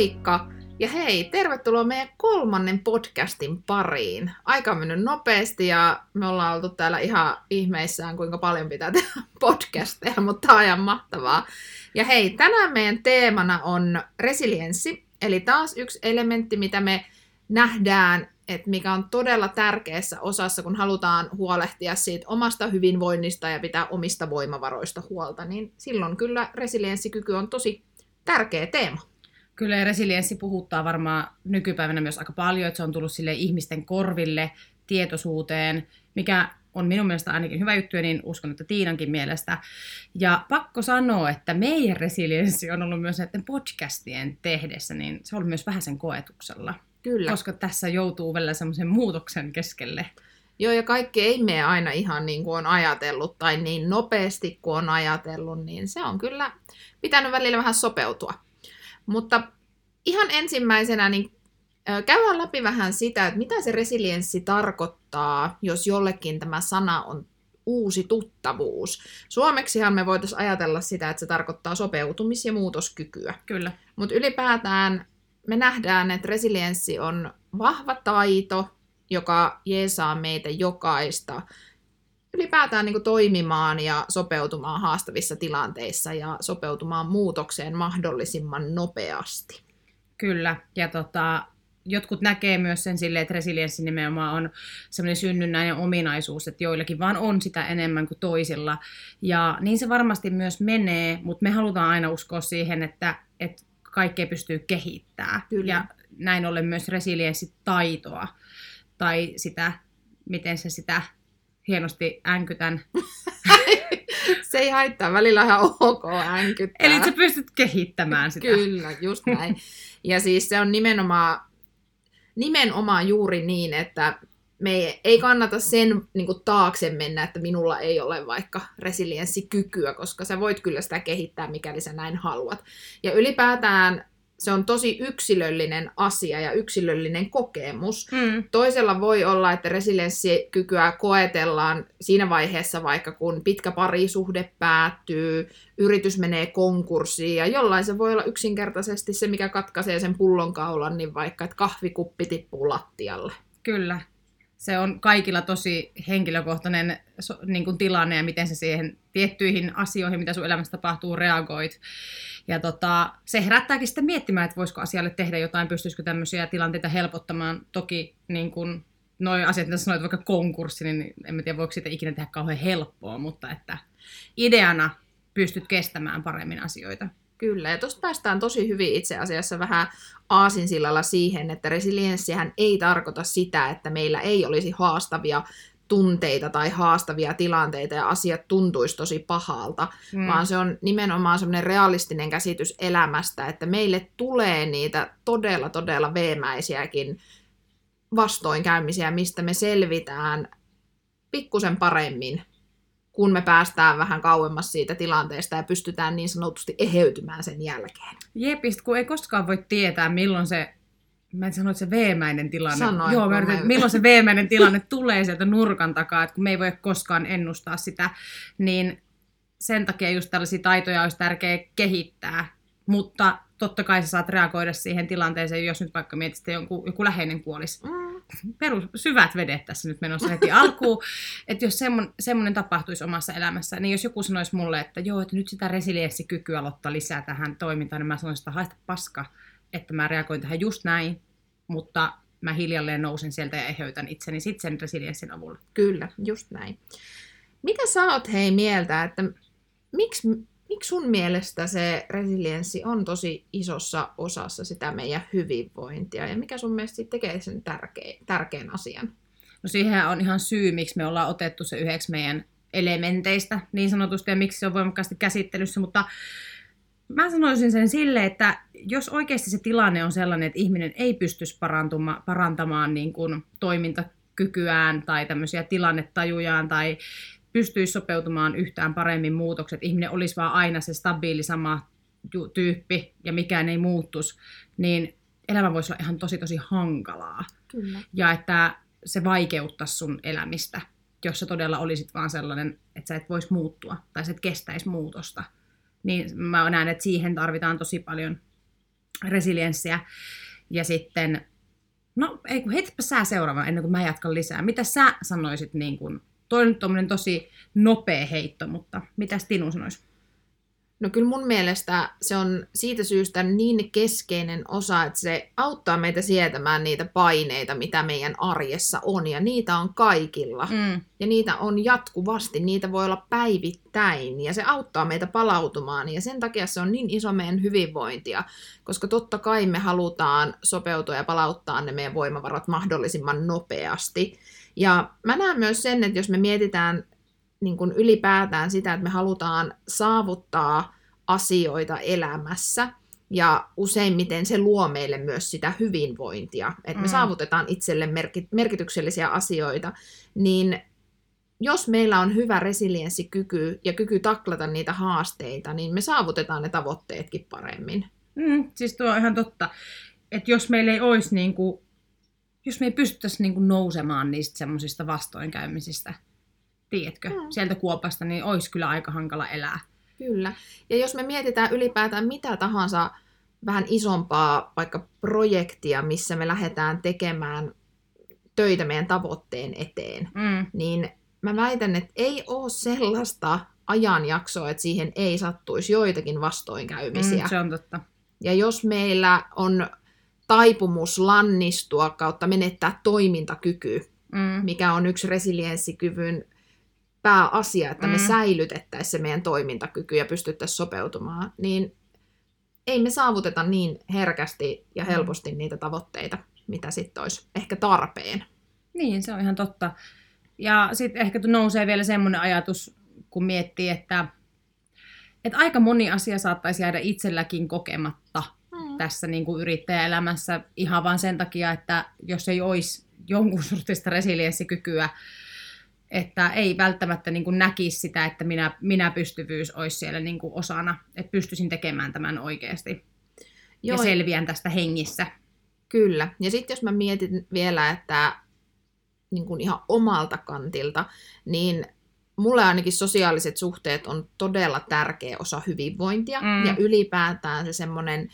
moikka! Ja hei, tervetuloa meidän kolmannen podcastin pariin. Aika on mennyt nopeasti ja me ollaan oltu täällä ihan ihmeissään, kuinka paljon pitää tehdä podcasteja, mutta on ihan mahtavaa. Ja hei, tänään meidän teemana on resilienssi, eli taas yksi elementti, mitä me nähdään, että mikä on todella tärkeässä osassa, kun halutaan huolehtia siitä omasta hyvinvoinnista ja pitää omista voimavaroista huolta, niin silloin kyllä resilienssikyky on tosi tärkeä teema. Kyllä resilienssi puhuttaa varmaan nykypäivänä myös aika paljon, että se on tullut sille ihmisten korville, tietoisuuteen, mikä on minun mielestä ainakin hyvä juttu, ja niin uskon, että Tiinankin mielestä. Ja pakko sanoa, että meidän resilienssi on ollut myös näiden podcastien tehdessä, niin se on ollut myös vähän sen koetuksella. Kyllä. Koska tässä joutuu vielä semmoisen muutoksen keskelle. Joo, ja kaikki ei mene aina ihan niin kuin on ajatellut tai niin nopeasti kuin on ajatellut, niin se on kyllä pitänyt välillä vähän sopeutua. Mutta ihan ensimmäisenä niin käydään läpi vähän sitä, että mitä se resilienssi tarkoittaa, jos jollekin tämä sana on uusi tuttavuus. Suomeksihan me voitaisiin ajatella sitä, että se tarkoittaa sopeutumis- ja muutoskykyä. Kyllä. Mutta ylipäätään me nähdään, että resilienssi on vahva taito, joka jeesaa meitä jokaista ylipäätään niin toimimaan ja sopeutumaan haastavissa tilanteissa ja sopeutumaan muutokseen mahdollisimman nopeasti. Kyllä, ja tota, jotkut näkee myös sen silleen, että resilienssi nimenomaan on semmoinen synnynnäinen ominaisuus, että joillakin vaan on sitä enemmän kuin toisilla. Ja niin se varmasti myös menee, mutta me halutaan aina uskoa siihen, että, että kaikkea pystyy kehittämään. Kyllä. Ja näin ollen myös resilienssitaitoa tai sitä, miten se sitä hienosti änkytän. se ei haittaa, välillä ihan ok änkyttää. Eli sä pystyt kehittämään sitä. Kyllä, just näin. Ja siis se on nimenomaan, nimenomaan juuri niin, että me ei kannata sen niin kuin, taakse mennä, että minulla ei ole vaikka resilienssikykyä, koska sä voit kyllä sitä kehittää, mikäli sä näin haluat. Ja ylipäätään se on tosi yksilöllinen asia ja yksilöllinen kokemus. Mm. Toisella voi olla, että resilienssikykyä koetellaan siinä vaiheessa vaikka kun pitkä parisuhde päättyy, yritys menee konkurssiin ja jollain se voi olla yksinkertaisesti se, mikä katkaisee sen pullonkaulan, niin vaikka että kahvikuppi tippuu lattialle. Kyllä. Se on kaikilla tosi henkilökohtainen niin kuin tilanne ja miten se siihen tiettyihin asioihin, mitä sun elämässä tapahtuu, reagoit. Ja tota, se herättääkin sitten miettimään, että voisiko asialle tehdä jotain, pystyisikö tämmöisiä tilanteita helpottamaan. Toki niin kun noi asiat, mitä sanoit, vaikka konkurssi, niin en tiedä, voiko siitä ikinä tehdä kauhean helppoa, mutta että ideana pystyt kestämään paremmin asioita. Kyllä, ja tuosta päästään tosi hyvin itse asiassa vähän aasinsillalla siihen, että resilienssihän ei tarkoita sitä, että meillä ei olisi haastavia tunteita tai haastavia tilanteita ja asiat tuntuisi tosi pahalta, mm. vaan se on nimenomaan semmoinen realistinen käsitys elämästä, että meille tulee niitä todella, todella veemäisiäkin vastoinkäymisiä, mistä me selvitään pikkusen paremmin, kun me päästään vähän kauemmas siitä tilanteesta ja pystytään niin sanotusti eheytymään sen jälkeen. Jepist, kun ei koskaan voi tietää, milloin se mä en sano, että se veemäinen tilanne. Sanoin, Joo, mä että milloin se veemäinen tilanne tulee sieltä nurkan takaa, että kun me ei voi koskaan ennustaa sitä, niin sen takia just tällaisia taitoja olisi tärkeää kehittää. Mutta totta kai sä saat reagoida siihen tilanteeseen, jos nyt vaikka mietit, että joku, joku läheinen kuolisi. Mm. Perus, syvät vedet tässä nyt menossa heti alkuun. että jos semmoinen, semmoinen tapahtuisi omassa elämässä, niin jos joku sanoisi mulle, että joo, että nyt sitä resilienssikykyä aloittaa lisää tähän toimintaan, niin mä sanoisin, että haista paska että mä reagoin tähän just näin, mutta mä hiljalleen nousen sieltä ja eheytän itseni sitten sen resilienssin avulla. Kyllä, just näin. Mitä sä oot hei mieltä, että miksi, miksi sun mielestä se resilienssi on tosi isossa osassa sitä meidän hyvinvointia ja mikä sun mielestä tekee sen tärkein, tärkeän asian? No siihen on ihan syy, miksi me ollaan otettu se yhdeksi meidän elementeistä niin sanotusti ja miksi se on voimakkaasti käsittelyssä, mutta mä sanoisin sen sille, että jos oikeasti se tilanne on sellainen, että ihminen ei pystyisi parantamaan niin kuin toimintakykyään tai tämmöisiä tilannetajujaan tai pystyisi sopeutumaan yhtään paremmin muutokset, ihminen olisi vaan aina se stabiili sama tyyppi ja mikään ei muuttuisi, niin elämä voisi olla ihan tosi tosi hankalaa. Kyllä. Ja että se vaikeuttaisi sun elämistä, jos sä todella olisit vaan sellainen, että sä et voisi muuttua tai sä et kestäisi muutosta niin mä näen, että siihen tarvitaan tosi paljon resilienssiä. Ja sitten, no ei kun heitäpä sä seuraavan ennen kuin mä jatkan lisää. Mitä sä sanoisit, niin kuin, toi on nyt tosi nopea heitto, mutta mitä Tinu sanoisi? No kyllä mun mielestä se on siitä syystä niin keskeinen osa, että se auttaa meitä sietämään niitä paineita, mitä meidän arjessa on. Ja niitä on kaikilla. Mm. Ja niitä on jatkuvasti, niitä voi olla päivittäin. Ja se auttaa meitä palautumaan. Ja sen takia se on niin iso meidän hyvinvointia. Koska totta kai me halutaan sopeutua ja palauttaa ne meidän voimavarat mahdollisimman nopeasti. Ja mä näen myös sen, että jos me mietitään niin kuin ylipäätään sitä, että me halutaan saavuttaa asioita elämässä, ja useimmiten se luo meille myös sitä hyvinvointia, että me Mm. saavutetaan itselle merki- merkityksellisiä asioita, niin jos meillä on hyvä resilienssikyky ja kyky taklata niitä haasteita, niin me saavutetaan ne tavoitteetkin paremmin. Mm, siis tuo on ihan totta, että jos meillä ei olisi niin kuin, jos me ei pystyttäisi niin kuin nousemaan niistä semmoisista vastoinkäymisistä, tiedätkö, Mm. sieltä kuopasta, niin olisi kyllä aika hankala elää. Kyllä. Ja jos me mietitään ylipäätään mitä tahansa vähän isompaa vaikka projektia, missä me lähdetään tekemään töitä meidän tavoitteen eteen, Mm, niin mä väitän, että ei ole sellaista ajanjaksoa, että siihen ei sattuisi joitakin vastoinkäymisiä. mm, se on totta. Ja jos meillä on taipumus lannistua kautta menettää toimintakyky, Mm, mikä on yksi resilienssikyvyn pääasia, että me Mm. säilytettäisiin se meidän toimintakyky ja pystyttäisiin sopeutumaan, niin ei me saavuteta niin herkästi ja Mm. helposti niitä tavoitteita, mitä sitten olisi ehkä tarpeen. niin, se on ihan totta. Ja sitten ehkä nousee vielä semmoinen ajatus, kun miettii, että, että aika moni asia saattaisi jäädä itselläkin kokematta tässä niin kuin yrittäjäelämässä ihan vain sen takia, että jos ei olisi jonkun sortista resilienssikykyä, että ei välttämättä niin kuin näkisi sitä, että minä, minä pystyvyys olisi siellä niin kuin osana, että pystyisin tekemään tämän oikeasti Joo, ja selviän tästä hengissä. Kyllä. Ja sitten jos mä mietin vielä, että niin kuin ihan omalta kantilta, niin mulle ainakin sosiaaliset suhteet on todella tärkeä osa hyvinvointia Mm. ja ylipäätään se semmoinen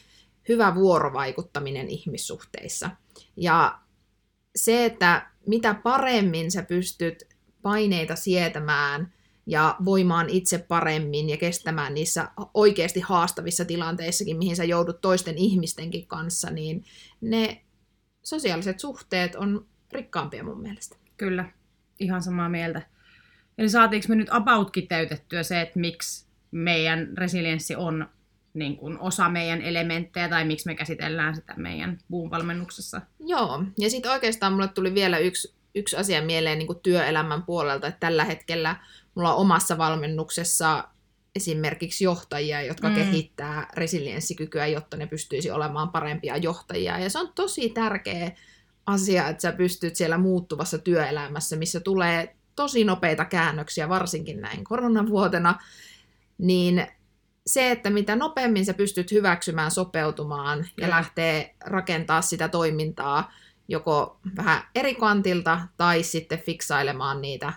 hyvä vuorovaikuttaminen ihmissuhteissa. Ja se, että mitä paremmin sä pystyt paineita sietämään ja voimaan itse paremmin ja kestämään niissä oikeasti haastavissa tilanteissakin, mihin sä joudut toisten ihmistenkin kanssa, niin ne sosiaaliset suhteet on rikkaampia mun mielestä. Kyllä, ihan samaa mieltä. Eli saatiinko me nyt aboutkin täytettyä se, että miksi meidän resilienssi on niin kuin osa meidän elementtejä tai miksi me käsitellään sitä meidän buun-valmennuksessa? Joo, ja sitten oikeastaan mulle tuli vielä yksi, yksi asia mieleen niin kuin työelämän puolelta, että tällä hetkellä mulla on omassa valmennuksessa esimerkiksi johtajia, jotka mm. kehittää resilienssikykyä, jotta ne pystyisi olemaan parempia johtajia. Ja se on tosi tärkeä asia, että sä pystyt siellä muuttuvassa työelämässä, missä tulee tosi nopeita käännöksiä, varsinkin näin koronavuotena, niin se, että mitä nopeammin sä pystyt hyväksymään, sopeutumaan ja Kyllä. lähtee rakentaa sitä toimintaa joko vähän eri kantilta tai sitten fiksailemaan niitä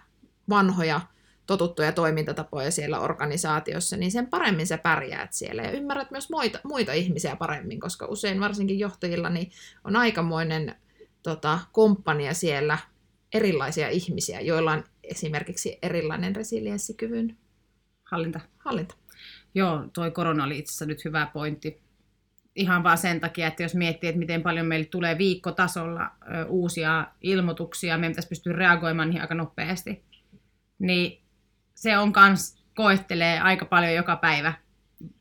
vanhoja totuttuja toimintatapoja siellä organisaatiossa, niin sen paremmin sä pärjäät siellä ja ymmärrät myös muita, muita ihmisiä paremmin, koska usein varsinkin johtajilla niin on aikamoinen tota, komppania siellä erilaisia ihmisiä, joilla on esimerkiksi erilainen resilienssikyvyn Hallinta. hallinta. Joo, toi korona oli itse asiassa nyt hyvä pointti. Ihan vaan sen takia, että jos miettii, että miten paljon meille tulee viikkotasolla uusia ilmoituksia, meidän pitäisi pystyä reagoimaan niihin aika nopeasti, niin se on kans koettelee aika paljon joka päivä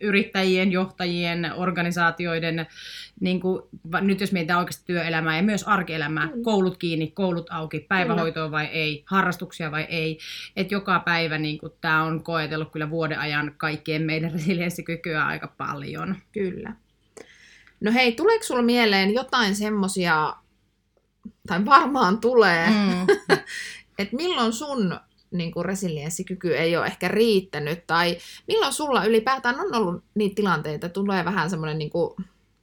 yrittäjien, johtajien, organisaatioiden, niin kuin, nyt jos mietitään oikeasti työelämää ja myös arkielämää, Kyllä. koulut kiinni, koulut auki, päivähoitoa vai ei, harrastuksia vai ei, että joka päivä niin tämä on koetellut kyllä vuoden ajan kaikkien meidän resilienssikykyä aika paljon. Kyllä. No hei, tuleeko sulla mieleen jotain semmosia, tai varmaan tulee, mm. Mm. että milloin sun niin kuin resilienssikyky ei ole ehkä riittänyt, tai milloin sulla ylipäätään on ollut niitä tilanteita, että tulee vähän semmoinen, niin kuin,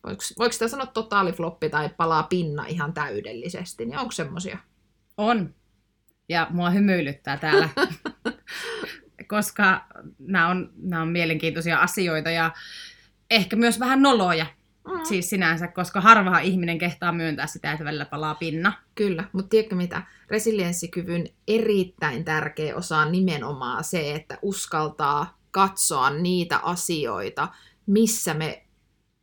voiko, voiko sitä sanoa totaalifloppi tai palaa pinna ihan täydellisesti, niin onko semmosia? On. Ja mua hymyilyttää täällä, koska nämä on, nämä on mielenkiintoisia asioita ja ehkä myös vähän noloja. Mm. Siis sinänsä, koska harvahan ihminen kehtaa myöntää sitä, että välillä palaa pinna. Kyllä, mutta tiedätkö mitä? Resilienssikyvyn erittäin tärkeä osa on nimenomaan se, että uskaltaa katsoa niitä asioita, missä me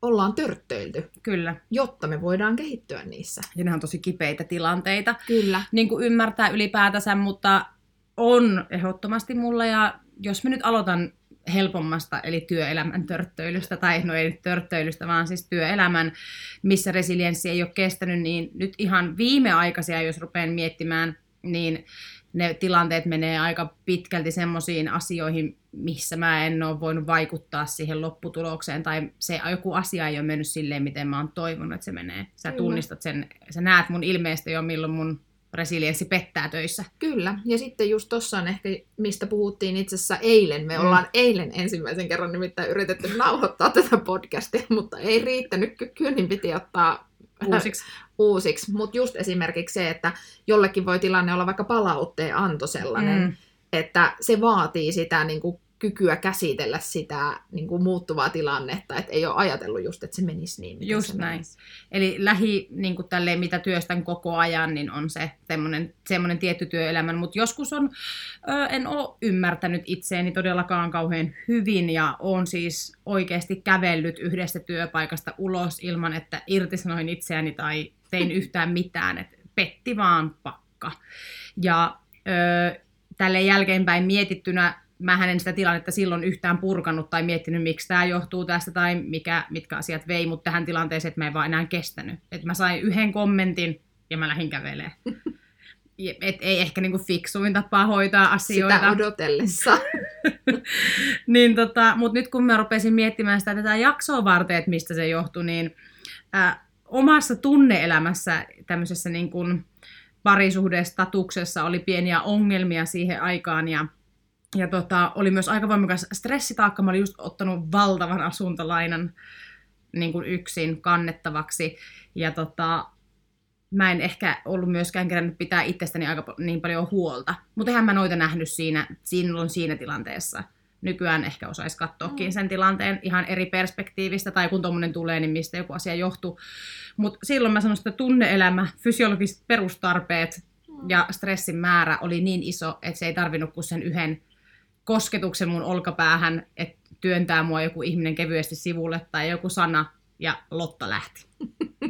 ollaan törttöilty. Kyllä. Jotta me voidaan kehittyä niissä. Ja ne on tosi kipeitä tilanteita. Kyllä. Niin kuin ymmärtää ylipäätänsä, mutta on ehdottomasti mulla. Ja jos mä nyt aloitan helpommasta, eli työelämän törttöilystä, tai no ei nyt törttöilystä, vaan siis työelämän, missä resilienssi ei ole kestänyt, niin nyt ihan viimeaikaisia, jos rupean miettimään, niin ne tilanteet menee aika pitkälti semmoisiin asioihin, missä mä en ole voinut vaikuttaa siihen lopputulokseen, tai se joku asia ei ole mennyt silleen, miten mä oon toivonut, että se menee. Sä tunnistat sen, sä näet mun ilmeistä jo, milloin mun resilienssi pettää töissä. Kyllä, ja sitten just tuossa on ehkä, mistä puhuttiin itse asiassa eilen. Me mm. ollaan eilen ensimmäisen kerran nimittäin yritetty nauhoittaa tätä podcastia, mutta ei riittänyt kykyä, niin piti ottaa uusiksi. uusiksi. Mutta just esimerkiksi se, että jollekin voi tilanne olla vaikka palautteen anto sellainen, mm. että se vaatii sitä niin kuin kykyä käsitellä sitä niin kuin muuttuvaa tilannetta, että ei ole ajatellut just, että se menisi niin. Just se näin. Menisi. Eli lähi, niin kuin tälleen, mitä työstän koko ajan, niin on se semmoinen, semmoinen tietty työelämä, mutta joskus on, ö, en ole ymmärtänyt itseäni todellakaan kauhean hyvin ja on siis oikeasti kävellyt yhdestä työpaikasta ulos ilman, että irtisanoin itseäni tai tein yhtään mitään, että petti vaan pakka. Ja ö, tälle jälkeenpäin mietittynä mä en sitä tilannetta silloin yhtään purkanut tai miettinyt, miksi tämä johtuu tästä tai mikä, mitkä asiat vei mut tähän tilanteeseen, että mä en vaan enää kestänyt. Et mä sain yhden kommentin ja mä lähdin kävelemään. Et ei ehkä niinku fiksuin tapa hoitaa asioita. Sitä odotellessa. niin tota, Mutta nyt kun mä rupesin miettimään sitä tätä jaksoa varten, että mistä se johtui, niin äh, omassa tunneelämässä tämmöisessä niin kuin parisuhdestatuksessa oli pieniä ongelmia siihen aikaan ja ja tota, oli myös aika voimakas stressitaakka. Mä olin just ottanut valtavan asuntolainan niin kuin yksin kannettavaksi. Ja tota, mä en ehkä ollut myöskään kerännyt pitää itsestäni aika niin paljon huolta. Mutta eihän mä noita nähnyt siinä, silloin siinä tilanteessa. Nykyään ehkä osaisi katsoakin mm. sen tilanteen ihan eri perspektiivistä, tai kun tuommoinen tulee, niin mistä joku asia johtuu. Mutta silloin mä sanoin, että tunneelämä, fysiologiset perustarpeet mm. ja stressin määrä oli niin iso, että se ei tarvinnut kuin sen yhden kosketuksen mun olkapäähän, että työntää mua joku ihminen kevyesti sivulle tai joku sana ja Lotta lähti.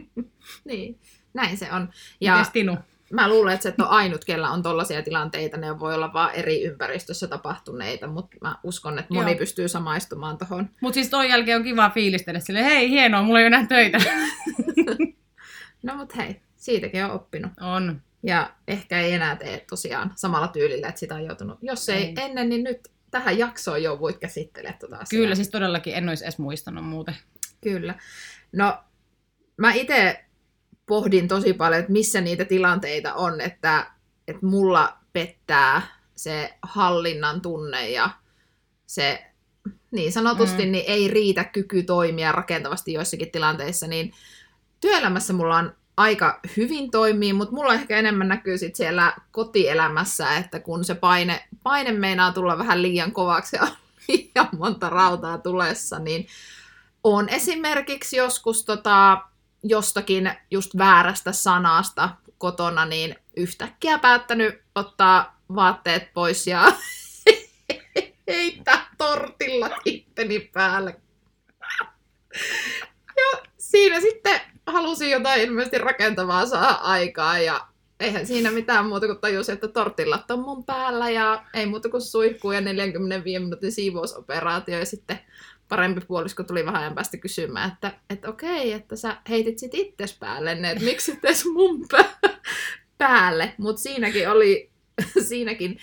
niin, näin se on. Ja Mites Tinu? Mä luulen, että se on ainut, kella on tollaisia tilanteita. Ne voi olla vain eri ympäristössä tapahtuneita, mutta mä uskon, että moni Joo. pystyy samaistumaan tuohon. Mutta siis toi jälkeen on kiva fiilistellä sille, hei hienoa, mulla ei ole enää töitä. no mut hei, siitäkin on oppinut. On. Ja ehkä ei enää tee tosiaan samalla tyylillä, että sitä on joutunut. Jos ei, ei. ennen, niin nyt tähän jaksoon jo voit käsittelee tuota asiaa. Kyllä, siis todellakin en olisi edes muistanut muuten. Kyllä. No, mä itse pohdin tosi paljon, että missä niitä tilanteita on, että, että mulla pettää se hallinnan tunne ja se niin sanotusti mm. niin ei riitä kyky toimia rakentavasti joissakin tilanteissa, niin työelämässä mulla on aika hyvin toimii, mutta mulla ehkä enemmän näkyy sit siellä kotielämässä, että kun se paine, paine meinaa tulla vähän liian kovaksi ja liian monta rautaa tulessa, niin on esimerkiksi joskus tota, jostakin just väärästä sanasta kotona, niin yhtäkkiä päättänyt ottaa vaatteet pois ja heittää tortilla itteni päälle. Ja siinä sitten halusin jotain ilmeisesti rakentavaa saa aikaa ja eihän siinä mitään muuta kuin tajusi, että tortillat on mun päällä ja ei muuta kuin suihkuu ja 45 minuutin siivousoperaatio ja sitten parempi puolisko tuli vähän ajan päästä kysymään, että, että okei, että sä heitit sit itses päälle ne, että miksi et mun päälle, mutta siinäkin oli, siinäkin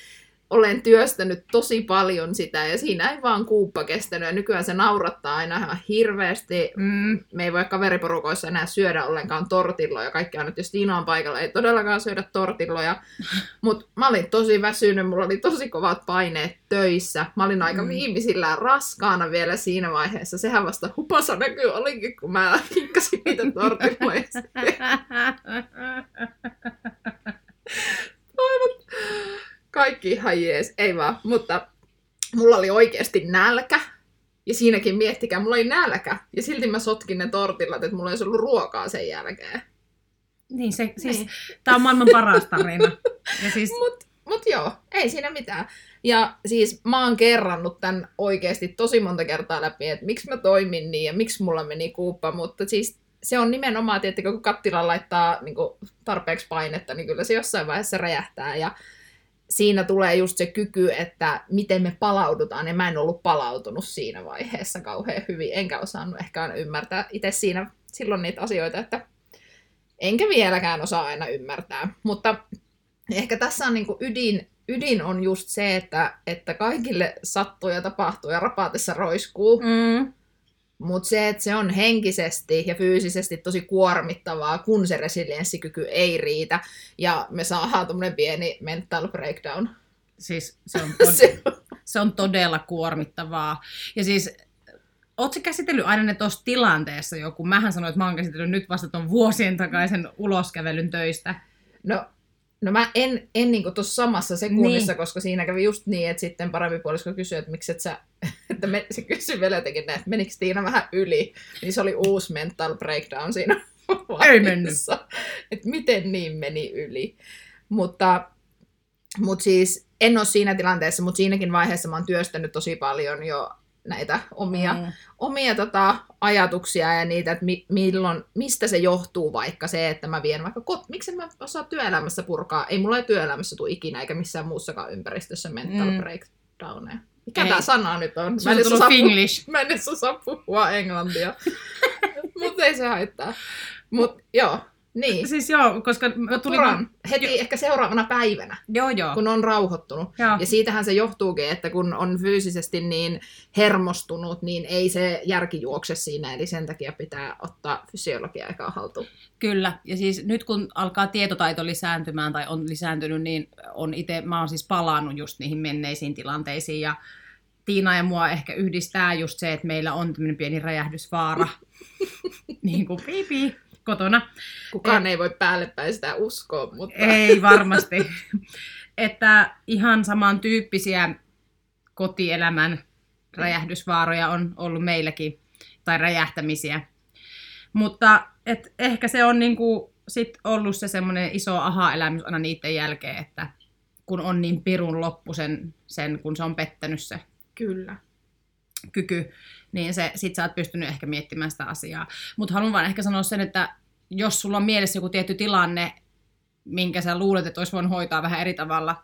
olen työstänyt tosi paljon sitä ja siinä ei vaan kuuppa kestänyt ja nykyään se naurattaa aina ihan hirveästi. Mm. Me ei voi kaveriporukoissa enää syödä ollenkaan tortilloja. Kaikki on nyt, jos Tiina on paikalla, ei todellakaan syödä tortilloja. Mutta mä olin tosi väsynyt, mulla oli tosi kovat paineet töissä. Mä olin aika mm. viimeisillään raskaana vielä siinä vaiheessa. Sehän vasta hupasa näkyy olikin, kun mä hinkkasin niitä tortilloja. Aivan kaikki ihan jees, ei vaan, mutta mulla oli oikeasti nälkä Ja siinäkin miettikää, mulla oli nälkä. Ja silti mä sotkin ne tortillat, että mulla ei ollut ruokaa sen jälkeen. Niin, se, siis, Niin. tää on maailman paras tarina. Ja siis, Mut, mut joo, ei siinä mitään. Ja siis mä oon kerrannut tämän oikeasti tosi monta kertaa läpi, että miksi mä toimin niin ja miksi mulla meni kuuppa, mutta siis se on nimenomaan, tietenkin kun kattila laittaa niin tarpeeksi painetta, niin kyllä se jossain vaiheessa räjähtää ja siinä tulee just se kyky, että miten me palaudutaan, ja mä en ollut palautunut siinä vaiheessa kauhean hyvin, enkä osannut ehkä aina ymmärtää itse siinä silloin niitä asioita, että enkä vieläkään osaa aina ymmärtää, mutta ehkä tässä on niinku ydin, ydin on just se, että, että kaikille sattuu ja tapahtuu ja rapaatessa roiskuu, mm, mutta se, että se on henkisesti ja fyysisesti tosi kuormittavaa, kun se resilienssikyky ei riitä, ja me saadaan tuommoinen pieni mental breakdown. siis se on, tod- Se, se on todella kuormittavaa. Ja siis, ootko käsitellyt aina ne tuossa tilanteessa joku? Mähän sanoin, että mä oon käsitellyt nyt vasta ton vuosien takaisen uloskävelyn töistä. no, no mä en, en niinku tuossa samassa sekunnissa, Niin. koska siinä kävi just niin, että sitten parempi puolisko kysyi, että miksi et sä, että me, se kysyi vielä jotenkin näin, että menikö Tiina vähän yli, niin se oli uusi mental breakdown siinä Ei mennyt. Että miten niin meni yli. Mutta, mutta siis en ole siinä tilanteessa, mutta siinäkin vaiheessa mä oon työstänyt tosi paljon jo näitä omia, Mm. omia tota, ajatuksia ja niitä, että mi- milloin, mistä se johtuu vaikka se, että mä vien vaikka kot... Miksi mä osaa työelämässä purkaa? Ei mulla ei työelämässä tule ikinä eikä missään muussakaan ympäristössä mental mm. breakdowneja. Mikä Ei. tämä sana nyt on? Edes tullut osaa pu- Finglish. Mä en edes osaa puhua englantia. Mutta ei se haittaa. Mutta joo, niin. Siis joo, koska mä tulin... Puran heti ehkä seuraavana päivänä, Joo, joo. kun on rauhoittunut. joo. Ja siitähän se johtuukin, että kun on fyysisesti niin hermostunut, niin ei se järki juokse siinä, eli sen takia pitää ottaa fysiologia aikaa haltuun. Kyllä, ja siis nyt kun alkaa tietotaito lisääntymään tai on lisääntynyt, niin on itse, mä oon siis palannut just niihin menneisiin tilanteisiin ja Tiina ja mua ehkä yhdistää just se, että meillä on tämmöinen pieni räjähdysvaara, niin kuin piipi kotona. Kukaan ei voi päälle päin sitä uskoa, mutta Ei varmasti. että ihan samantyyppisiä kotielämän räjähdysvaaroja on ollut meilläkin, tai räjähtämisiä. Mutta et ehkä se on niinku sit ollut se semmoinen iso aha-elämys aina niiden jälkeen, että kun on niin pirun loppu sen, sen kun se on pettänyt se kyllä. Kyky, niin se, sit sä oot pystynyt ehkä miettimään sitä asiaa. Mutta haluan vaan ehkä sanoa sen, että jos sulla on mielessä joku tietty tilanne, minkä sä luulet, että olisi voinut hoitaa vähän eri tavalla,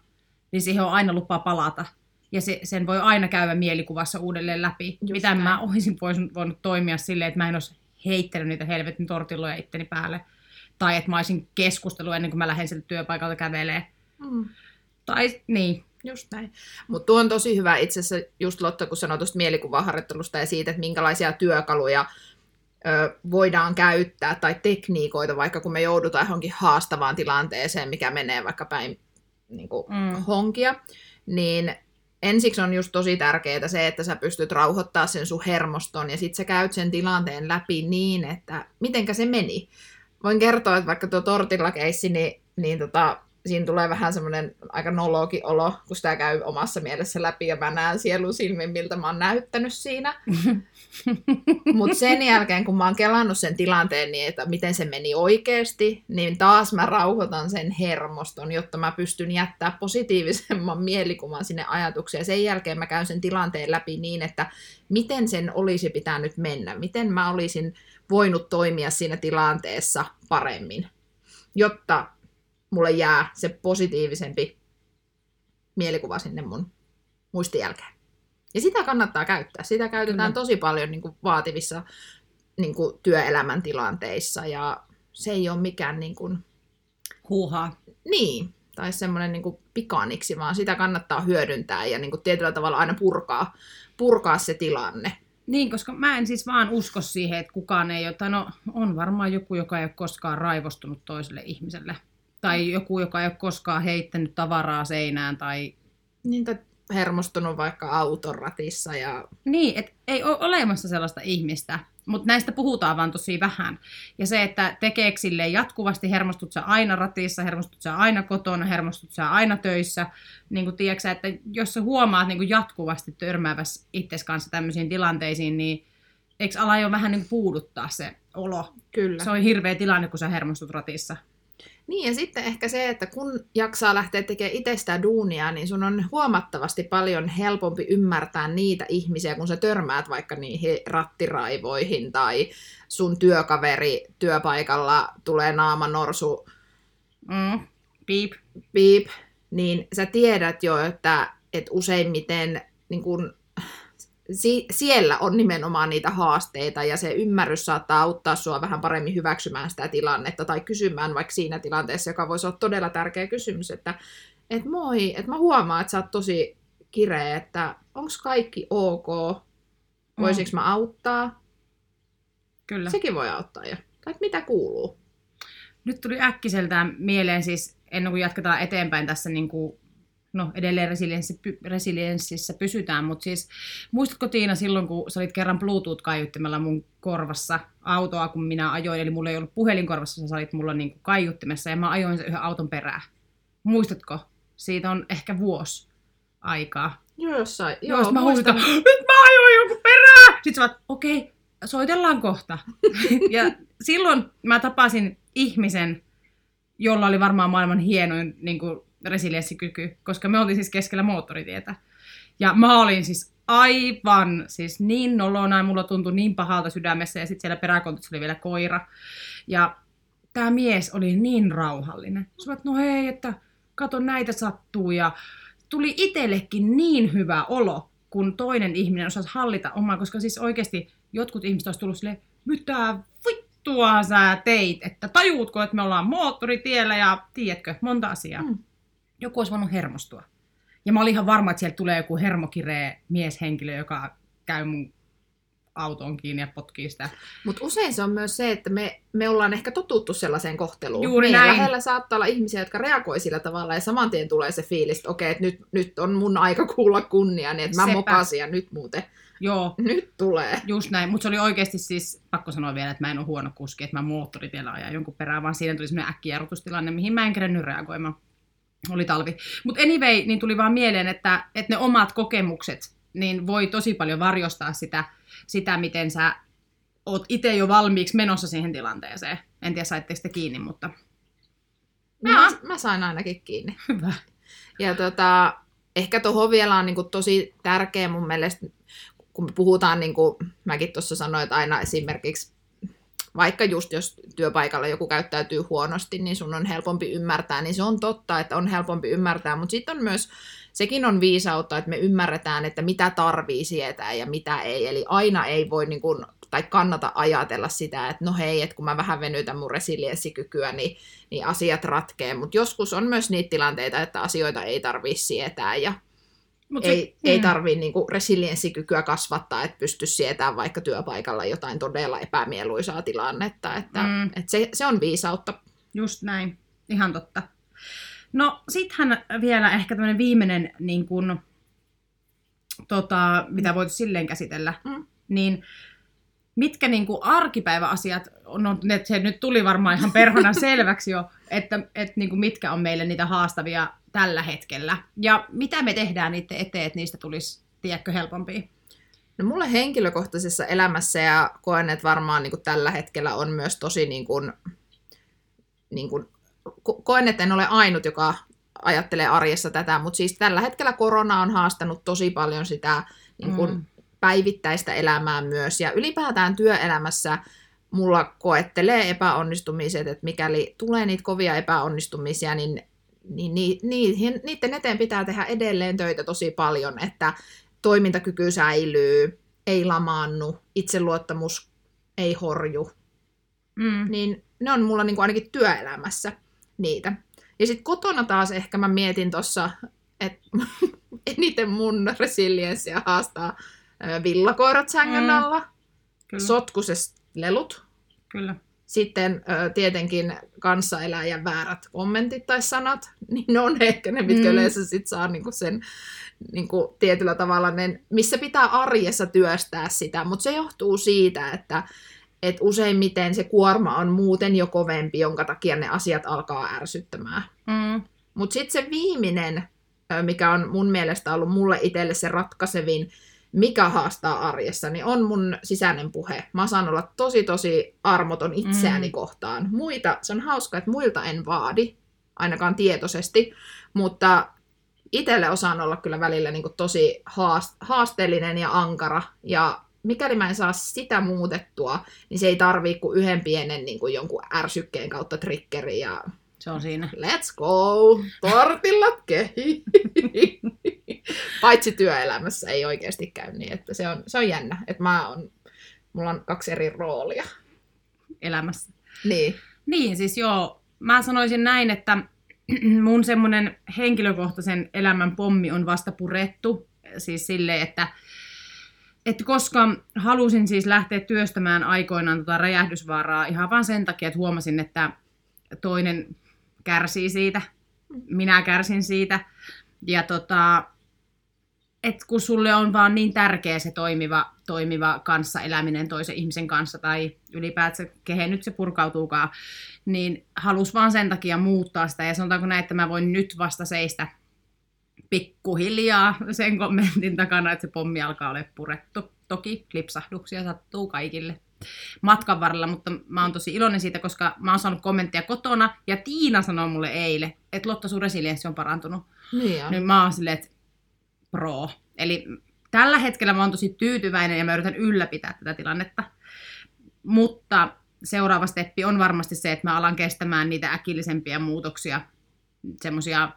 niin siihen on aina lupa palata. Ja se, sen voi aina käydä mielikuvassa uudelleen läpi. Just Mitä mä näin. olisin voinut, voinut toimia silleen, että mä en olisi heittänyt niitä helvetin tortilloja itteni päälle. Tai että mä olisin keskustellut ennen kuin mä lähden sieltä työpaikalta kävelee. Mm. Tai niin, Just näin. Mutta tuo on tosi hyvä itse asiassa, just Lotta, kun sanoit tuosta mielikuvaharjoittelusta ja siitä, että minkälaisia työkaluja ö, voidaan käyttää tai tekniikoita, vaikka kun me joudutaan johonkin haastavaan tilanteeseen, mikä menee vaikka päin niin kuin, Mm. honkia, niin ensiksi on just tosi tärkeää se, että sä pystyt rauhoittaa sen sun hermoston ja sit sä käyt sen tilanteen läpi niin, että mitenkä se meni. Voin kertoa, että vaikka tuo tortillakeissi, niin, niin tota, siinä tulee vähän semmoinen aika nolokin olo, kun sitä käy omassa mielessä läpi ja mä näen sielun silmin, miltä mä oon näyttänyt siinä. Mutta sen jälkeen, kun mä oon kelannut sen tilanteen niin, että miten se meni oikeasti, niin taas mä rauhoitan sen hermoston, jotta mä pystyn jättää positiivisemman mielikuvan sinne ajatukseen. Ja sen jälkeen mä käyn sen tilanteen läpi niin, että miten sen olisi pitänyt mennä, miten mä olisin voinut toimia siinä tilanteessa paremmin, jotta mulle jää se positiivisempi mielikuva sinne mun muistin jälkeen. Ja sitä kannattaa käyttää. Sitä käytetään Kyllä. tosi paljon niin kuin vaativissa niin kuin työelämän tilanteissa ja se ei ole mikään niin, kuin, huuhaa. niin tai semmoinen niin kuin pikaniksi, vaan sitä kannattaa hyödyntää ja niin kuin tietyllä tavalla aina purkaa, purkaa se tilanne. Niin, koska mä en siis vaan usko siihen, että kukaan ei ole, tai no on varmaan joku, joka ei ole koskaan raivostunut toiselle ihmiselle. Tai joku, joka ei ole koskaan heittänyt tavaraa seinään. Tai... Niin, tai hermostunut vaikka auton ratissa ja Niin, että ei ole olemassa sellaista ihmistä. Mutta näistä puhutaan vaan tosi vähän. Ja se, että tekeekö silleen jatkuvasti, hermostut sä aina ratissa, hermostut sä aina kotona, hermostut sä aina töissä. Niin kuin tiedätkö, että jos sä huomaat niin kuin jatkuvasti törmäävässä itses kanssa tämmöisiin tilanteisiin, niin eikö ala jo vähän niin puuduttaa se olo? Kyllä. Se on hirveä tilanne, kun sä hermostut ratissa. Niin, ja sitten ehkä se, että kun jaksaa lähteä tekemään itse duunia, niin sun on huomattavasti paljon helpompi ymmärtää niitä ihmisiä, kun sä törmäät vaikka niihin rattiraivoihin, tai sun työkaveri työpaikalla tulee naama norsu Mm. Piip. piip, niin sä tiedät jo, että, että useimmiten niin kun, si- siellä on nimenomaan niitä haasteita ja se ymmärrys saattaa auttaa sua vähän paremmin hyväksymään sitä tilannetta tai kysymään vaikka siinä tilanteessa, joka voisi olla todella tärkeä kysymys, että et moi, että mä huomaan, että sä oot tosi kireä, että onko kaikki ok, voisiko mä auttaa? Kyllä. Sekin voi auttaa jo. Tai mitä kuuluu? Nyt tuli äkkiseltään mieleen siis, ennen kuin jatketaan eteenpäin tässä niin kuin, no edelleen resilienssi, py, resilienssissä pysytään, mutta siis muistatko Tiina silloin, kun sä olit kerran Bluetooth-kaiuttimella mun korvassa autoa, kun minä ajoin, eli mulla ei ollut puhelin korvassa, sä olit mulla niin kuin kaiuttimessa ja mä ajoin sen yhden auton perään. Muistatko? Siitä on ehkä vuosi aikaa. Joo, jossain. Joo, Joo mä huusin, nyt mä ajoin joku perään! Sitten sä okei, okay, soitellaan kohta. ja silloin mä tapasin ihmisen, jolla oli varmaan maailman hienoin niin kuin, resilienssikyky, koska me oltiin siis keskellä moottoritietä. Ja mä olin siis aivan siis niin nolona ja mulla tuntui niin pahalta sydämessä ja sitten siellä peräkontissa oli vielä koira. Ja tämä mies oli niin rauhallinen. Sä no hei, että kato näitä sattuu ja tuli itsellekin niin hyvä olo, kun toinen ihminen osasi hallita omaa, koska siis oikeasti jotkut ihmiset olisivat tullut silleen, mitä vittua sä teit, että tajuutko, että me ollaan moottoritiellä ja tiedätkö, monta asiaa. Mm. Joku olisi voinut hermostua. Ja mä olin ihan varma, että sieltä tulee joku hermokiree mieshenkilö, joka käy mun auton kiinni ja potkii sitä. Mutta usein se on myös se, että me, me ollaan ehkä totuttu sellaiseen kohteluun. Juuri Meidän näin. lähellä saattaa olla ihmisiä, jotka reagoi sillä tavalla ja saman tien tulee se fiilis, että okei, että nyt, nyt on mun aika kuulla kunnia, niin että mä Sepä. mokasin ja nyt muuten, Joo, nyt tulee. just näin. Mutta se oli oikeasti siis, pakko sanoa vielä, että mä en ole huono kuski, että mä moottoritiellä ajan jonkun perään, vaan siinä tuli semmoinen äkkijarrutustilanne, mihin mä en kerennyt reagoimaan. Oli talvi. Mutta anyway, niin tuli vaan mieleen, että, että ne omat kokemukset niin voi tosi paljon varjostaa sitä, sitä miten sä oot itse jo valmiiksi menossa siihen tilanteeseen. En tiedä, saitteko te kiinni, mutta Mä, mä sain ainakin kiinni. hyvä. Ja tota, ehkä tuohon vielä on niin kuin tosi tärkeä mun mielestä, kun me puhutaan, niin kuin mäkin tuossa sanoin, että aina esimerkiksi vaikka just jos työpaikalla joku käyttäytyy huonosti, niin sun on helpompi ymmärtää, niin se on totta, että on helpompi ymmärtää, mutta sitten on myös, sekin on viisautta, että me ymmärretään, että mitä tarvii sietää ja mitä ei, eli aina ei voi niin kuin, tai kannata ajatella sitä, että no hei, että kun mä vähän venytän mun resilienssikykyä, niin, niin asiat ratkee, mutta joskus on myös niitä tilanteita, että asioita ei tarvii sietää ja Mut ei, se, ei mm, tarvii niinku resilienssikykyä kasvattaa, että pystyisi sietämään vaikka työpaikalla jotain todella epämieluisaa tilannetta. Että, Mm. mm. että se, se on viisautta. Just näin, ihan totta. No sittenhän vielä ehkä tämmöinen viimeinen, niin kun, tota, mitä voit silleen käsitellä, Mm. niin mitkä niin kuin arkipäiväasiat, no ne, se nyt tuli varmaan ihan perhana selväksi jo, että, että niin kuin mitkä on meille niitä haastavia tällä hetkellä. Ja mitä me tehdään niiden eteen, että niistä tulisi, tiedätkö, helpompia? No mulle henkilökohtaisessa elämässä ja koen, että varmaan niin kuin tällä hetkellä on myös tosi niin kuin, niin kuin, ko- koen, että en ole ainut, joka ajattelee arjessa tätä, mutta siis tällä hetkellä korona on haastanut tosi paljon sitä niin kuin, mm. päivittäistä elämää myös. Ja ylipäätään työelämässä mulla koettelee epäonnistumiset, että mikäli tulee niitä kovia epäonnistumisia, niin, niin ni, niihin, niiden eteen pitää tehdä edelleen töitä tosi paljon, että toimintakyky säilyy, ei lamaannu, itseluottamus ei horju. Mm. Niin ne on mulla niin kuin ainakin työelämässä niitä. Ja sitten kotona taas ehkä mä mietin tuossa, että eniten mun resilienssiä haastaa villakoirat sängyn Mm. alla, Kyllä, sotkuset lelut, kyllä. Sitten tietenkin kanssaeläjän väärät kommentit tai sanat, niin ne on ehkä ne, mitkä mm. yleensä sit saa niinku sen niinku tietyllä tavalla, ne, missä pitää arjessa työstää sitä, mutta se johtuu siitä, että et useimmiten se kuorma on muuten jo kovempi, jonka takia ne asiat alkaa ärsyttämään. Mm. Mutta sitten se viimeinen, mikä on mun mielestä ollut mulle itselle se ratkaisevin, mikä haastaa arjessa, niin on mun sisäinen puhe. Mä saan olla tosi tosi armoton itseäni Mm. kohtaan. Muita, se on hauska, että muilta en vaadi, ainakaan tietoisesti, mutta itselle osaan olla kyllä välillä niin tosi haast- haasteellinen ja ankara. Ja mikäli mä en saa sitä muutettua, niin se ei tarvii kuin yhden pienen niin kuin jonkun ärsykkeen kautta triggeri ja Se on siinä. let's go, tortillat kehi. Paitsi työelämässä ei oikeasti käy niin, että se on, se on jännä, että mä on, mulla on kaksi eri roolia. elämässä. Niin, Niin, siis joo, mä sanoisin näin, että mun semmoinen henkilökohtaisen elämän pommi on vasta purettu. Siis silleen, että, että koska halusin siis lähteä työstämään aikoinaan tota räjähdysvaaraa ihan vaan sen takia, että huomasin, että toinen kärsii siitä, minä kärsin siitä. Ja tota, et kun sulle on vaan niin tärkeä se toimiva, toimiva kanssaeläminen toisen ihmisen kanssa, tai ylipäätään kehen nyt se purkautuukaan, niin halus vaan sen takia muuttaa sitä. Ja sanotaanko näin, että mä voin nyt vasta seistä pikkuhiljaa sen kommentin takana, että se pommi alkaa olla purettu. Toki lipsahduksia sattuu kaikille matkan varrella, mutta mä oon tosi iloinen siitä, koska mä oon saanut kommentteja kotona, ja Tiina sanoi mulle eilen, että Lotta, sun resilienssi on parantunut. niin on. Niin mä oon silleen, että pro. Eli tällä hetkellä mä oon tosi tyytyväinen ja mä yritän ylläpitää tätä tilannetta. Mutta seuraava steppi on varmasti se, että mä alan kestämään niitä äkillisempiä muutoksia. Semmoisia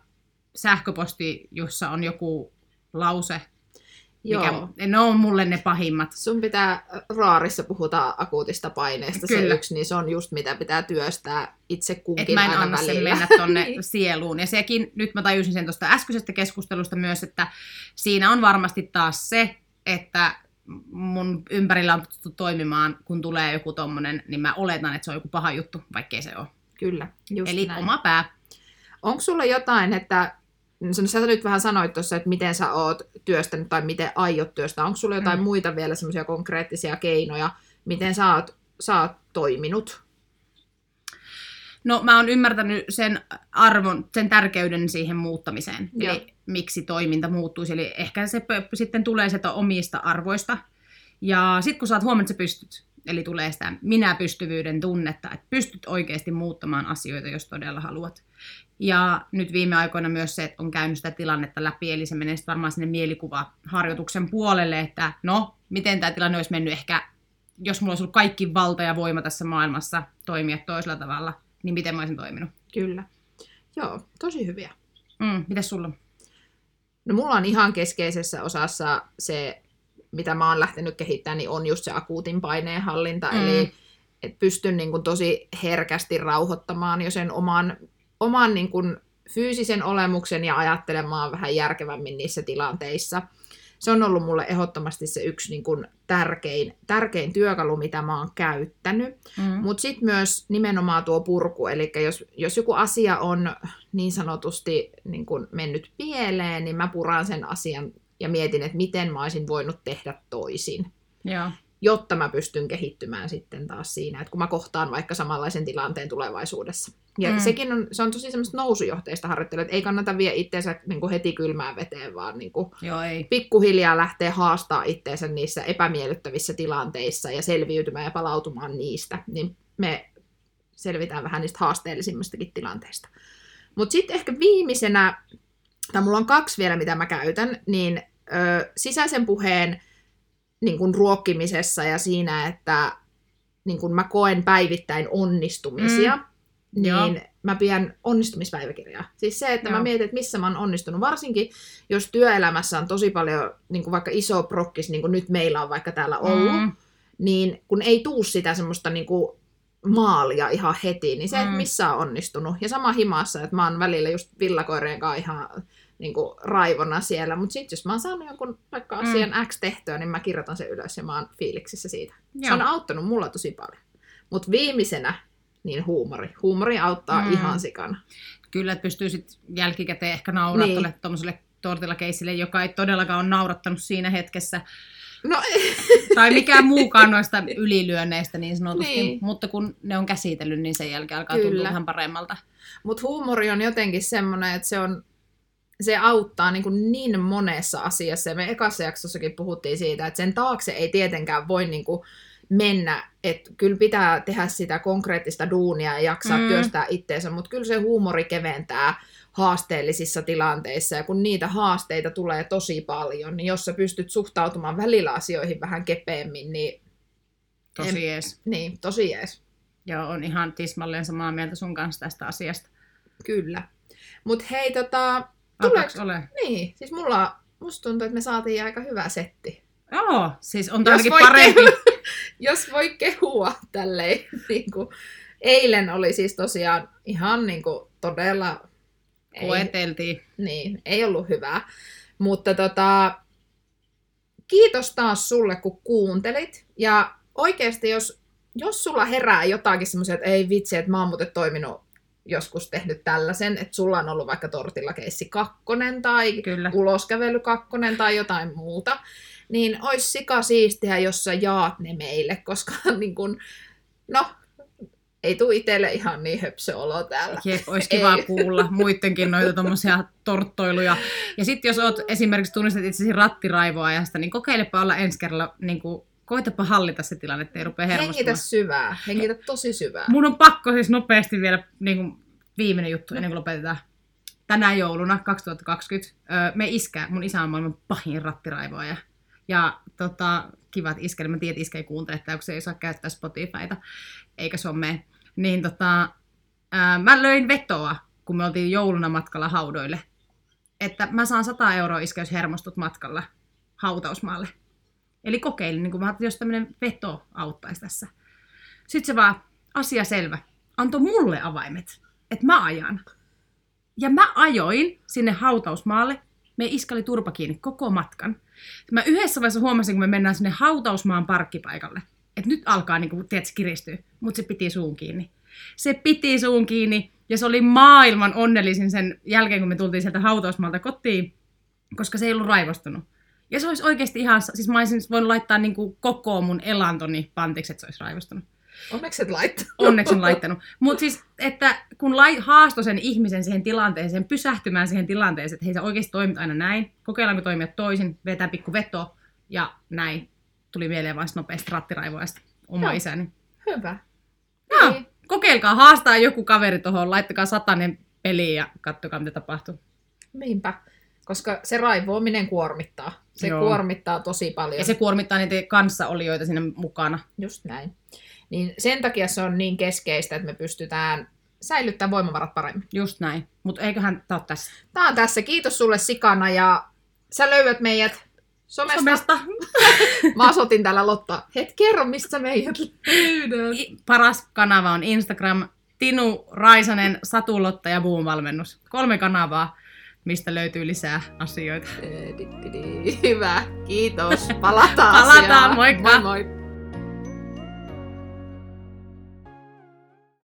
sähköposti, jossa on joku lause. Mikä, Joo. ne on mulle ne pahimmat. Sun pitää, raarissa puhutaan akuutista paineesta, se Kyllä. yksi, niin se on just mitä pitää työstää itse kunkin Että mä en aina anna sen mennä tonne sieluun. Ja sekin, nyt mä tajusin sen tuosta äskeisestä keskustelusta myös, että siinä on varmasti taas se, että mun ympärillä on totuttu toimimaan, kun tulee joku tommonen, niin mä oletan, että se on joku paha juttu, vaikkei se ole. Kyllä, just Eli näin. oma pää. Onko sulla jotain, että sä sä nyt vähän sanoit tuossa, että miten sä oot työstänyt tai miten aiot työstää. Onko sulla jotain Mm. mm. muita vielä semmoisia konkreettisia keinoja, miten sä oot, sä oot toiminut? No mä oon ymmärtänyt sen arvon, sen tärkeyden siihen muuttamiseen. Joo. Eli miksi toiminta muuttuisi. Eli ehkä se sitten tulee sieltä omista arvoista. Ja sitten kun sä oot huomannut, että sä pystyt, eli tulee sitä minä-pystyvyyden tunnetta, että pystyt oikeasti muuttamaan asioita, jos todella haluat. Ja nyt viime aikoina myös se, että on käynyt sitä tilannetta läpi, eli se menee sitten varmaan sinne mielikuvaharjoituksen puolelle, että no, miten tämä tilanne olisi mennyt ehkä, jos mulla olisi ollut kaikki valta ja voima tässä maailmassa toimia toisella tavalla, niin miten mä olisin toiminut. Kyllä. Joo, tosi hyviä. Mm, mitäs sulla? No mulla on ihan keskeisessä osassa se, mitä mä oon lähtenyt kehittämään, niin on just se akuutin paineenhallinta. Mm. Eli et pystyn niin kuin tosi herkästi rauhoittamaan jo sen oman, oman niin kuin fyysisen olemuksen ja ajattelemaan vähän järkevämmin niissä tilanteissa. Se on ollut mulle ehdottomasti se yksi niin kuin tärkein, tärkein työkalu, mitä mä oon käyttänyt. Mm. Mutta sitten myös nimenomaan tuo purku, eli jos, jos joku asia on niin sanotusti niin kun mennyt pieleen, niin mä puran sen asian ja mietin, että miten mä olisin voinut tehdä toisin, Joo. Jotta mä pystyn kehittymään sitten taas siinä, että kun mä kohtaan vaikka samanlaisen tilanteen tulevaisuudessa. Ja Mm. sekin on, se on tosi semmoista nousujohteista harjoittelua, että ei kannata vie itseensä niin kuin heti kylmään veteen, vaan niin kuin Joo, ei. pikkuhiljaa lähtee haastaa itteensä niissä epämiellyttävissä tilanteissa ja selviytymään ja palautumaan niistä, niin me selvitään vähän niistä haasteellisimmistakin tilanteista. Mutta sitten ehkä viimeisenä, tai mulla on kaksi vielä, mitä mä käytän, niin ö, sisäisen puheen niin kun ruokkimisessa ja siinä, että niin kun mä koen päivittäin onnistumisia, Mm. Joo. niin mä pidän onnistumispäiväkirjaa. Siis se, että Joo. mä mietin, että missä mä oon onnistunut. Varsinkin, jos työelämässä on tosi paljon niin kuin vaikka iso prokkis, niin kuin nyt meillä on vaikka täällä ollut, Mm. niin kun ei tuu sitä semmoista niin kuin maalia ihan heti, niin se, että Mm. missä on onnistunut. Ja sama himassa, että mä oon välillä just villakoireen kanssa ihan niin kuin raivona siellä. Mutta sitten jos mä oon saanut jonkun vaikka Mm. asian X tehtyä, niin mä kirjoitan sen ylös ja mä oon fiiliksissä siitä. Se Joo. on auttanut mulla tosi paljon. Mutta viimeisenä, niin huumori. Huumori auttaa Mm. mm. ihan sikana. Kyllä, että pystyy sitten jälkikäteen ehkä nauraa Niin. tuommoiselle tortillakeissille, joka ei todellakaan ole naurattanut siinä hetkessä. No, Tai mikään muukaan noista ylilyönneistä niin sanotusti. Niin. Niin. Mutta kun ne on käsitellyt, niin sen jälkeen alkaa Kyllä. tuntua vähän paremmalta. Mutta huumori on jotenkin semmoinen, että se, on, se auttaa niin, kuin niin monessa asiassa. Ja me ekassa jaksossakin puhuttiin siitä, että sen taakse ei tietenkään voi niin kuin mennä. Että kyllä pitää tehdä sitä konkreettista duunia ja jaksaa Mm. työstää itteensä, mutta kyllä se huumori keventää haasteellisissa tilanteissa. Ja kun niitä haasteita tulee tosi paljon, niin jos sä pystyt suhtautumaan välillä asioihin vähän kepeämmin, niin, Tosi jees. niin tosi jees. Joo, on ihan tismalleen samaa mieltä sun kanssa tästä asiasta. Kyllä. Mutta hei, tota, tuleeko ole? Niin, siis mulla, musta tuntuu, että me saatiin aika hyvä setti. Joo, siis on Jos voi parempi. Jos voi kehua tälleen, niin kuin, eilen oli siis tosiaan ihan niin kuin, todella, ei, Koeteltiin. niin, ei ollut hyvää. Mutta tota, kiitos taas sulle, kun kuuntelit. Ja oikeasti, jos, jos sulla herää jotakin semmoisia, että ei vitsi, että mä oon muuten toiminut joskus tehnyt tällaisen, että sulla on ollut vaikka tortilla keissi kakkonen tai Kyllä. uloskävely kakkonen tai jotain muuta, niin olisi sika siistiä, jos sä jaat ne meille, koska niin kun, no, ei tule itselle ihan niin höpsö olo täällä. Jep, olisi kiva Ei. kuulla muidenkin noita tommosia torttoiluja. Ja sitten jos oot esimerkiksi tunnistat itsesi rattiraivoajasta, niin kokeilepa olla ensi kerralla, niin kuin, koitapa hallita se tilanne, ettei rupea Hengitä hermostumaan. syvää, hengitä tosi syvää. Mun on pakko siis nopeasti vielä niin kuin, viimeinen juttu ennen kuin lopetetaan. Tänä jouluna 2020 öö, me iskä, mun isä on maailman pahin rattiraivoaja. Ja tota, kivat iskeille, mä tiedän, että iskä ei kuuntele kun se ei saa käyttää Spotifyta eikä somea. Niin tota, ää, mä löin vetoa, kun me oltiin jouluna matkalla haudoille, että mä saan 100 euroa iskä, jos hermostut matkalla hautausmaalle. Eli kokeilin, niin kun mä jos tämmöinen veto auttaisi tässä. Sitten se vaan, asia selvä, antoi mulle avaimet, että mä ajan. Ja mä ajoin sinne hautausmaalle, me iskä oli turpa kiinni koko matkan. Mä yhdessä vaiheessa huomasin, kun me mennään sinne hautausmaan parkkipaikalle, että nyt alkaa niin kuin, tiedätkö, kiristyä, mutta se piti suun kiinni. Se piti suun kiinni ja se oli maailman onnellisin sen jälkeen, kun me tultiin sieltä hautausmaalta kotiin, koska se ei ollut raivostunut. Ja se olisi oikeasti ihan, siis mä olisin voinut laittaa niin kuin koko mun elantoni pantiksi, että se olisi raivostunut. Onneksi et laittaa. Onneksi on laittanut. Mutta siis, että kun lai, haastoi sen ihmisen siihen tilanteeseen, pysähtymään siihen tilanteeseen, että hei sä oikeasti toimit aina näin, kokeillaanko toimia toisin, vetää pikku veto ja näin. Tuli mieleen vain nopeasti rattiraivoista oma Joo. isäni. Hyvä. Joo, Niin. kokeilkaa, haastaa joku kaveri tuohon, laittakaa satanen peliin ja katsokaa mitä tapahtuu. Niinpä. Koska se raivoaminen kuormittaa. Se Joo. kuormittaa tosi paljon. Ja se kuormittaa niitä kanssaolijoita sinne mukana. Just näin. Niin sen takia se on niin keskeistä, että me pystytään säilyttämään voimavarat paremmin. Just näin. Mutta eiköhän tää ole tässä. Tää on tässä. Kiitos sulle Sikana ja sä löydät meidät somesta. Somesta. Mä asotin täällä Lotta. Het kerro, mistä meidät löydät. Paras kanava on Instagram, Tinu Raisanen, Satulotta ja Buun valmennus. Kolme kanavaa, mistä löytyy lisää asioita. Hyvä. Kiitos. Palataan Palataan, asiaan. moikka. Moi moi.